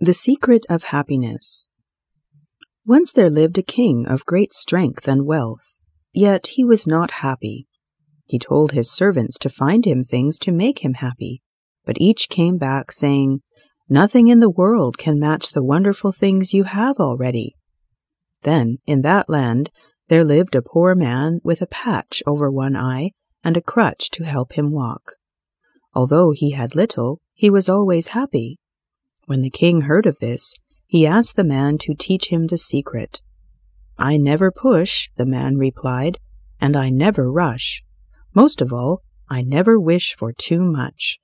The Secret of Happiness Once there lived a king of great strength and wealth, yet he was not happy. He told his servants to find him things to make him happy, but each came back saying, Nothing in the world can match the wonderful things you have already. Then, in that land, there lived a poor man with a patch over one eye and a crutch to help him walk. Although he had little, he was always happy when the king heard of this, he asked the man to teach him the secret. I never push, the man replied, and I never rush. Most of all, I never wish for too much.